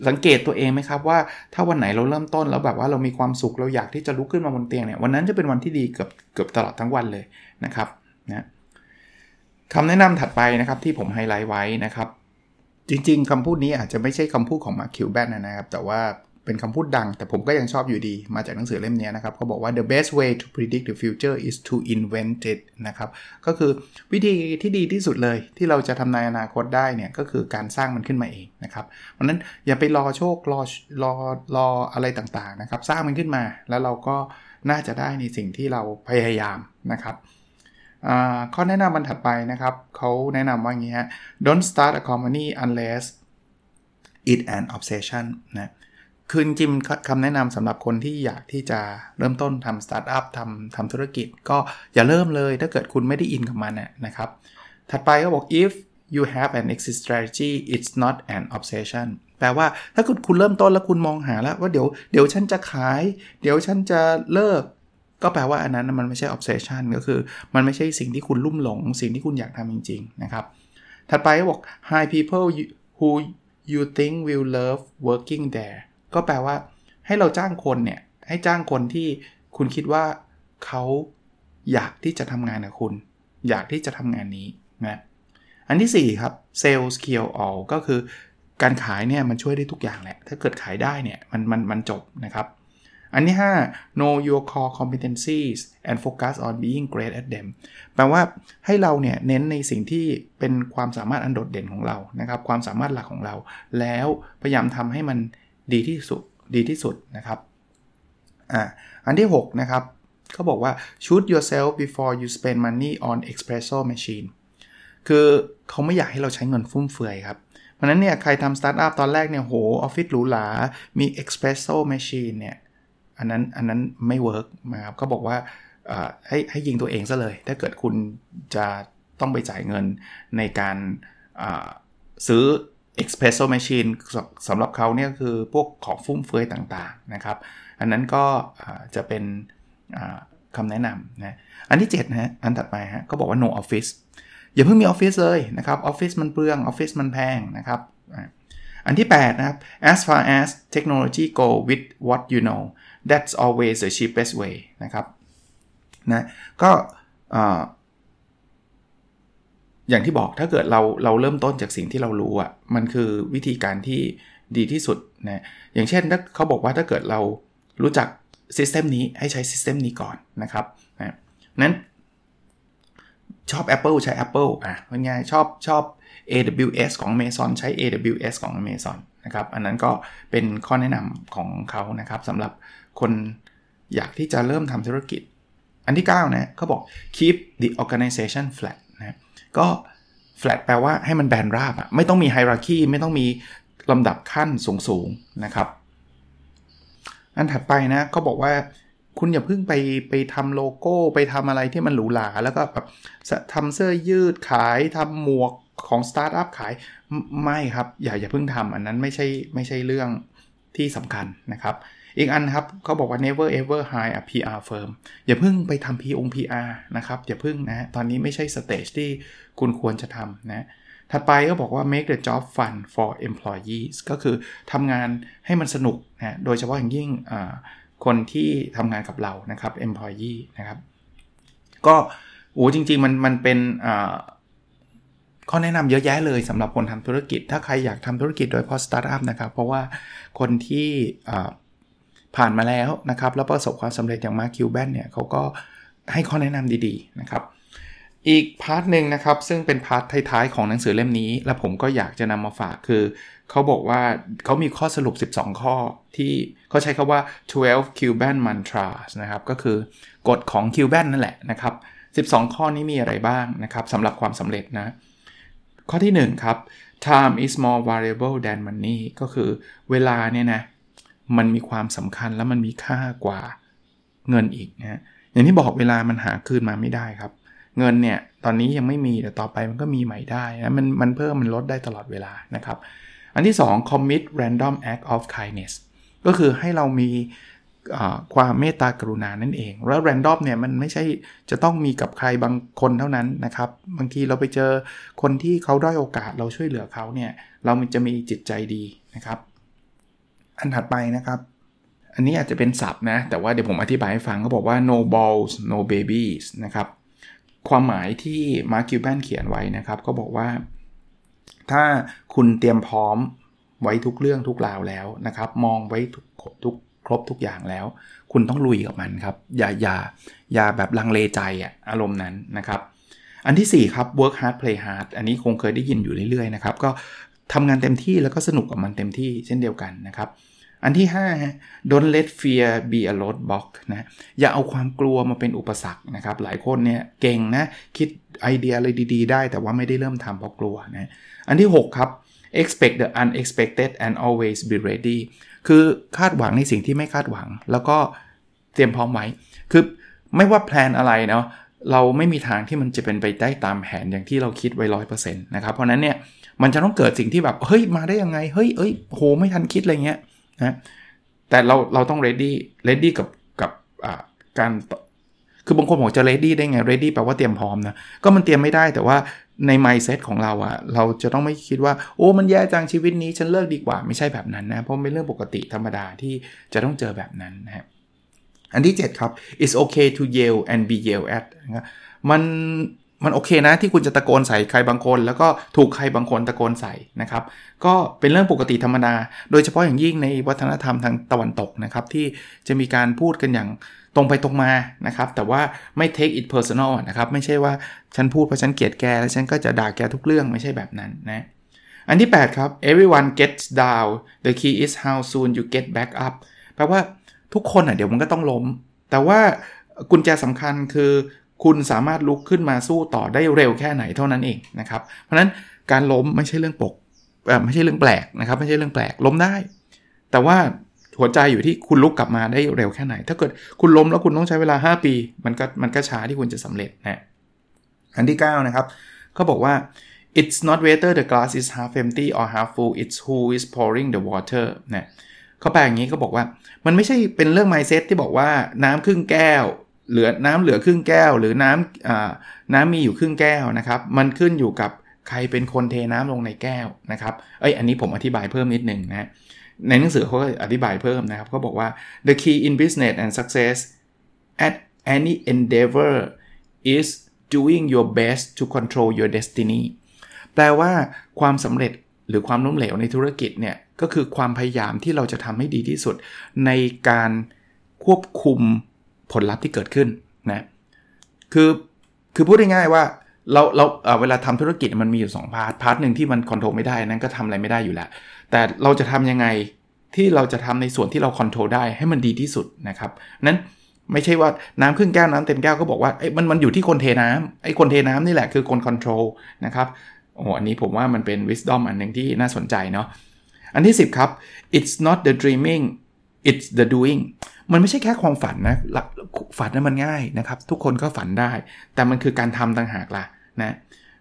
สังเกตตัวเองไหมครับว่าถ้าวันไหนเราเริ่มต้นแล้วแบบว่าเรามีความสุขเราอยากที่จะลุกขึ้นมาบนเตียงเนี่ยวันนั้นจะเป็นวันที่ดีเกือบเกือบตลอดทั้งวันเลยนะครับนะคำแนะนำถัดไปนะครับที่ผมไฮไลท์ไว้นะครับ จริงๆคำพูดนี้อาจจะไม่ใช่คำพูดของมาร์คิวแบนนะครับ แต่ว่า เป็นคำพูดดัง แต่ผมก็ยังชอบอยู่ดีมาจากหนังสือเล่มนี้นะครับเขาบอกว่า the best way to predict the future is to invent it นะครับ ก็คือวิธีที่ดีที่สุดเลยที่เราจะทำนายอนาคตได้เนี่ย ก็คือการสร้างมันขึ้นมาเองนะครับเพราะนั้นอย่าไปรอโชครอรอรออะไรต่างๆนะครับ สร้างมันขึ้นมาแล้วเราก็น่าจะได้ในสิ่งที่เราพยายามนะครับข้อแนะนำบรรถัดไปนะครับเขาแนะนำว่าอย่างนี้ฮะ don't start a company unless it an obsession นะ คือจริงคำแนะนำสำหรับคนที่อยากที่จะเริ่มต้นทำสตาร์ทอัพทำทำธุรกิจ ก็อย่าเริ่มเลยถ้าเกิดคุณไม่ได้อินกับมันนะครับ ถัดไปก็บอก if you have an exit strategy it's not an obsession แปลว่าถ้าคุณคุณเริ่มต้นแล้วคุณมองหาแล้วว่าเดี๋ยวเดี๋ยวฉันจะขาย เดี๋ยวฉันจะเลิก ก็แปลว่าอันนั้นมันไม่ใช่ obsession ก็คือ มันไม่ใช่สิ่งที่คุณลุ่มหลง สิ่งที่คุณอยากทำจริง ๆ นะครับ ถัดไปก็บอก high people who you think will love working there ก็แปลว่าให้เราจ้างคนเนี่ย ให้จ้างคนที่คุณคิดว่าเขาอยากที่จะทำงานกับคุณ อยากที่จะทำงานนี้นะอันที่ 4 ครับ sales kill all ก็คือการขายเนี่ยมันช่วยได้ทุกอย่างแหละ ถ้าเกิดขายได้เนี่ยมันมันมันจบนะครับ อันที่ 5 know your core competencies and focus on being great at them แปลว่าให้เราเนี่ยเน้นในสิ่งที่เป็นความสามารถอันโดดเด่นของเรานะครับ ความสามารถหลักของเรา แล้วพยายามทำให้มัน ดีที่สุดดีที่สุดนะครับอ่าอันที่ 6 นะครับเขาบอกว่า shoot yourself before you spend money on espresso machine คือเขาไม่อยากให้เราใช้เงินฟุ่มเฟือยครับ เพราะนั้นเนี่ยใครทำสตาร์ทอัพตอนแรกเนี่ยโหออฟฟิศหรูหรา มี espresso machine เนี่ยอันนั้นอันนั้นไม่ work นะครับเขาบอกว่าให้ให้ยิงตัวเองซะเลย ถ้าเกิดคุณจะต้องไปจ่ายเงินในการซื้อ espresso machine สำหรับเขาเนี่ยคือพวกของฟุ่มเฟือยต่างๆนะครับ อันนั้นก็จะเป็นคำแนะนำนะอันที่7นะฮะอันถัดไปฮะก็บอกว่า no office อย่าเพิ่งมีออฟฟิศเลยนะครับออฟฟิศมันเปลืองออฟฟิศมันแพงนะครับอันที่ 8 นะครับ as far as technology go with what you know that's always the cheapest way นะครับนะก็ อย่างที่บอกถ้าเกิดเราเราเริ่มต้นจากสิ่งที่เรารู้อะ่ะมันคือวิธีการที่ดีที่สุดนะอย่างเช่นถ้าเขาบอกว่าถ้าเกิดเรารู้จักซิสเต็มนี้ให้ใช้ซิสเต็มนี้ก่อนนะครับนะนั้นชอบ Apple ใช้ Apple อะง่ายชอบชอบ AWS ของ Amazon ใช้ AWS ของ Amazon นะครับอันนั้นก็เป็นข้อแนะนำของเขานะครับสำหรับคนอยากที่จะเริ่มทำธุรกิจ อันที่ 9 นะเขาบอก keep the organization flat ก็ flat แปลว่าให้มันแบนราบอะไม่ต้องมี hierarchy ไม่ต้องมีลำดับขั้นสูงๆนะครับ อันถัดไปนะเขาบอกว่าคุณอย่าเพิ่งไปไปทำโลโก้ไปทำอะไรที่มันหรูหราแล้วก็แบบทำเสื้อยืดขายทำหมวกของสตาร์ทอัพขายไม่ครับ อย่าอย่าเพิ่งทำอันนั้นไม่ใช่ไม่ใช่เรื่องที่สำคัญนะครับ อีกอันครับเขาบอกว่า never ever hire a PR firm อย่าเพิ่งไปทำ PR PR นะครับ อย่าเพิ่งนะตอนนี้ไม่ใช่ stage ที่คุณควรจะทำนะถัดไปก็บอกว่า make the job fun for employees ก็คือทำงานให้มันสนุกนะโดยเฉพาะอย่างยิ่งคนที่ทำงานกับเรานะครับ employee นะครับ ก็โอ้จริง ๆ มันมันเป็นข้อแนะนำเยอะแยะเลยสำหรับคนทำธุรกิจ ถ้าใครอยากทำธุรกิจโดยเฉพาะสตาร์ทอัพนะครับ เพราะว่าคนที่ ผ่านมาแล้วนะครับ แล้วประสบความสำเร็จอย่าง Mark Cuban เนี่ยเขาก็ให้ข้อแนะนำดีๆนะครับ อีก part หนึ่งนะครับ ซึ่งเป็น part ท้ายๆของหนังสือเล่มนี้ และผมก็อยากจะนำมาฝากคือเขาบอกว่าเขามีข้อสรุป 12 ข้อที่เขาใช้คำว่า 12 Cuban mantras นะครับ ก็คือกฎของ Cuban นั่นแหละนะครับ 12 ข้อนี้มีอะไรบ้างนะครับสำหรับความสำเร็จนะ ข้อที่ 1 ครับ time is more valuable than money ก็คือเวลาเนี่ยนะ มันมีความสำคัญและมันมีค่ากว่าเงินอีกนะอย่างที่บอกเวลามันหาคืนมาไม่ได้ครับ เงินเนี่ยตอนนี้ยังไม่มีแต่ต่อไปมันก็มีใหม่ได้นะมันมันเพิ่มมันลดได้ตลอดเวลานะครับ อันที่ 2 commit random act of kindness ก็คือให้เรามีความเมตตากรุณานั่นเอง แล้ว random เนี่ยมันไม่ใช่จะต้องมีกับใครบางคนเท่านั้นนะครับ บางทีเราไปเจอคนที่เขาด้อยโอกาสเราช่วยเหลือเขาเนี่ย เราจะมีจิตใจดีนะครับ อันถัดไปนะครับ อันนี้อาจจะเป็นศัพท์นะ แต่ว่าเดี๋ยวผมอธิบายให้ฟังเขาบอกว่า no balls no babies นะครับ ความหมายที่มาร์คิวแบนเขียนไว้นะครับ ก็บอกว่า ถ้าคุณเตรียมพร้อมไว้ทุกเรื่องทุกราวแล้วนะครับ มองไว้ทุกครบทุกครบทุกอย่างแล้ว คุณต้องลุยกับมันครับ อย่าอย่าอย่าแบบลังเลใจอะอารมณ์นั้นนะครับ อันที่ 4 ครับ work hard play hard อันนี้คงเคยได้ยินอยู่เรื่อยๆนะครับ ก็ทำงานเต็มที่แล้วก็สนุกกับมันเต็มที่เช่นเดียวกันนะครับ อันที่5ฮะ don't let fear be a roadblock นะอย่าเอาความกลัวมาเป็นอุปสรรคนะครับ หลายคนเนี่ยเก่งนะ คิดไอเดียอะไรดีๆ ได้ แต่ว่าไม่ได้เริ่มทำเพราะกลัวนะอันที่ 6 ครับ expect the unexpected and always be ready คือคาดหวังในสิ่งที่ไม่คาดหวัง แล้วก็เตรียมพร้อมไว้คือไม่ว่าแพลนอะไรเนาะเราไม่มีทางที่มันจะเป็นไปได้ตามแผนอย่างที่เราคิดไว้ร้อยเปอร์เซ็นต์นะครับ เพราะนั้นเนี่ยมันจะต้องเกิดสิ่งที่แบบ เฮ้ย มาได้ยังไง เฮ้ยเอ้ยโหไม่ทันคิดอะไรเงี้ย นะแต่เราเราต้อง ready ready กับกับการคือบางคนบอกจะ ready ได้ไง ready แปลว่าเตรียมพร้อมนะก็มันเตรียมไม่ได้แต่ว่าใน mindset ของเราอะเราจะต้องไม่คิดว่าโอ้มันแย่จังชีวิตนี้ฉันเลิกดีกว่าไม่ใช่แบบนั้นนะเพราะเป็นเรื่องปกติธรรมดาที่จะต้องเจอแบบนั้นนะอันที่ 7 ครับ it's okay to yell and be yelled at มัน มันโอเคนะที่คุณจะตะโกนใส่ใครบางคน แล้วก็ถูกใครบางคนตะโกนใส่นะครับ ก็เป็นเรื่องปกติธรรมดา โดยเฉพาะอย่างยิ่งในวัฒนธรรมทางตะวันตกนะครับที่จะมีการพูดกันอย่างตรงไปตรงมานะครับ แต่ว่าไม่ take it personal นะครับ ไม่ใช่ว่าฉันพูดเพราะฉันเกลียดแก แล้วฉันก็จะด่าแกทุกเรื่องไม่ใช่แบบนั้นนะอันที่ 8 ครับ everyone gets down the key is how soon you get back up แปลว่าทุกคนอะเดี๋ยวมันก็ต้องล้ม แต่ว่ากุญแจสำคัญคือ คุณสามารถลุกขึ้นมาสู้ต่อได้เร็วแค่ไหนเท่านั้นเองนะครับ เพราะนั้นการล้มไม่ใช่เรื่องปกไม่ใช่เรื่องแปลกนะครับ ไม่ใช่เรื่องแปลกล้มได้ แต่ว่าหัวใจอยู่ที่คุณลุกกลับมาได้เร็วแค่ไหน ถ้าเกิดคุณล้มแล้วคุณต้องใช้เวลา 5 ปี มันก็มันก็ช้าที่คุณจะสำเร็จนะอันที่ 9 นะครับเขาบอกว่า it's not whether the glass is half empty or half full it's who is pouring the water นะเขาแปลอย่างนี้ก็บอกว่า มันไม่ใช่เป็นเรื่อง mindset ที่บอกว่าน้ำครึ่งแก้ว เหลือน้ำเหลือครึ่งแก้ว หรือน้ำน้ำมีอยู่ครึ่งแก้วนะครับ มันขึ้นอยู่กับใครเป็นคนเทน้ำลงในแก้วนะครับเอ้ยอันนี้ผมอธิบายเพิ่มนิดนึงนะในหนังสือเขาก็อธิบายเพิ่มนะครับเขาบอกว่า the key in business and success at any endeavor is doing your best to control your destiny แปลว่าความสำเร็จหรือความล้มเหลวในธุรกิจเนี่ยก็คือความพยายามที่เราจะทำให้ดีที่สุด ในการควบคุม ผลลัพธ์ที่เกิดขึ้นนะคือคือพูดง่ายๆว่าเราเราเวลาทำธุรกิจมันมีอยู่ 2 part part หนึ่งที่มัน control ไม่ได้นั้นก็ทำอะไรไม่ได้อยู่แล้ว แต่เราจะทำยังไงที่เราจะทำในส่วนที่เรา control ได้ให้มันดีที่สุดนะครับนั้นไม่ใช่ว่าน้ำครึ่งแก้วน้ำเต็มแก้วก็บอกว่าไอ้มันมันอยู่ที่คนเทน้ำไอ้คนเทน้ำนี่แหละคือคน controlนะครับโอ้อันนี้ผมว่ามันเป็น wisdom อันหนึ่งที่น่าสนใจเนาะอันที่ 10 ครับ it's not the dreaming it's the doing มันไม่ใช่แค่ความฝันนะฝันนั้นมันง่ายนะครับ ทุกคนก็ฝันได้ แต่มันคือการทำต่างหากล่ะนะ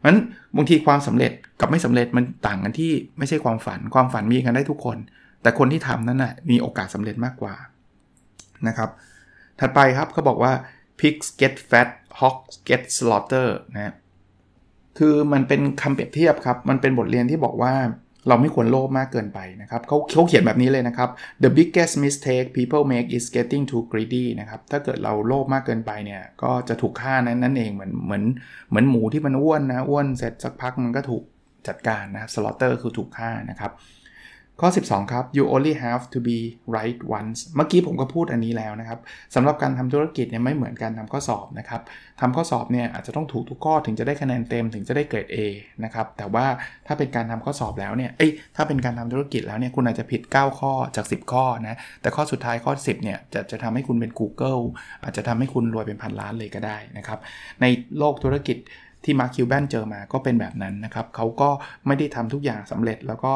มันบางทีความสำเร็จกับไม่สำเร็จมันต่างกันที่ไม่ใช่ความฝัน ความฝันมีกันได้ทุกคน แต่คนที่ทำนั้นนะ่ะมีโอกาสสำเร็จมากกว่านะครับ ถัดไปครับเขาบอกว่า pigs get fat hogs get slaughter นะคือมันเป็นคำเปรียบเทียบครับ มันเป็นบทเรียนที่บอกว่า เราไม่ควรโลภมากเกินไปนะครับเขาเขาเขียนแบบนี้เลยนะครับ the biggest mistake people make is getting too greedy นะครับ ถ้าเกิดเราโลภมากเกินไปเนี่ย ก็จะถูกฆ่านั้นนั่นเองเหมือนเหมือนเหมือนหมูที่มันอ้วนนะ อ้วนเสร็จสักพักมันก็ถูกจัดการนะ slaughter คือถูกฆ่านะครับ ข้อ 12 ครับ you only have to be right once เมื่อกี้ผมก็พูดอันนี้แล้วนะครับสำหรับการทำธุรกิจเนี่ยไม่เหมือนการทำข้อสอบนะครับทำข้อสอบเนี่ยอาจจะต้องถูกทุกข้อถึงจะได้คะแนนเต็มถึงจะได้เกรด A นะครับ แต่ว่าถ้าเป็นการทำข้อสอบแล้วเนี่ย เอ้ย ถ้าเป็นการทำธุรกิจแล้วเนี่ยคุณอาจจะผิด 9 ข้อจาก 10 ข้อนะ แต่ข้อสุดท้ายข้อ 10เนี่ยจะจะทำให้คุณเป็น Google อาจจะทำให้คุณรวยเป็นพันล้านเลยก็ได้นะครับ ในโลกธุรกิจที่มาร์คิวแบนเจอมาก็เป็นแบบนั้นนะครับเขาก็ไม่ได้ทำทุกอย่างสำเร็จแล้วก็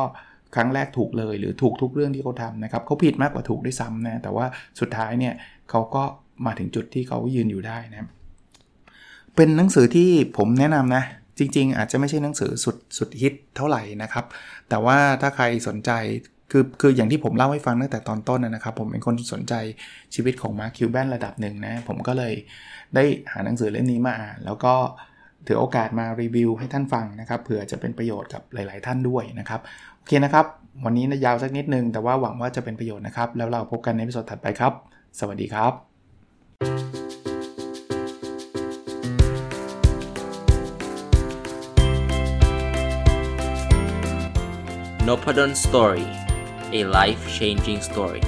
ครั้งแรกถูกเลยหรือถูกทุกเรื่องที่เขาทำนะครับเขาผิดมากกว่าถูกด้วยซ้ำนะแต่ว่าสุดท้ายเนี่ยเขาก็มาถึงจุดที่เขายืนอยู่ได้นะเป็นหนังสือที่ผมแนะนำนะจริง ๆ อาจจะไม่ใช่หนังสือสุดสุดฮิตเท่าไหร่นะครับ แต่ว่าถ้าใครสนใจคือคืออย่างที่ผมเล่าให้ฟังตั้งแต่ตอนต้นนะครับ ผมเป็นคนสนใจชีวิตของมาร์คคิวแบนระดับหนึ่งนะ ผมก็เลยได้หาหนังสือเล่มนี้มาอ่าน แล้วก็ถือโอกาสมารีวิวให้ท่านฟังนะครับเผื่อจะเป็นประโยชน์กับหลาย ๆ ท่านด้วยนะครับ อเคนะครับ วันนี้ยาวสักนิดนึง แต่ว่าหวังว่าจะเป็นประโยชน์นะครับ แล้วเราพบกันในวิดีโอถัดไปครับ สวัสดีครับ n o p ด d o n Story a life changing story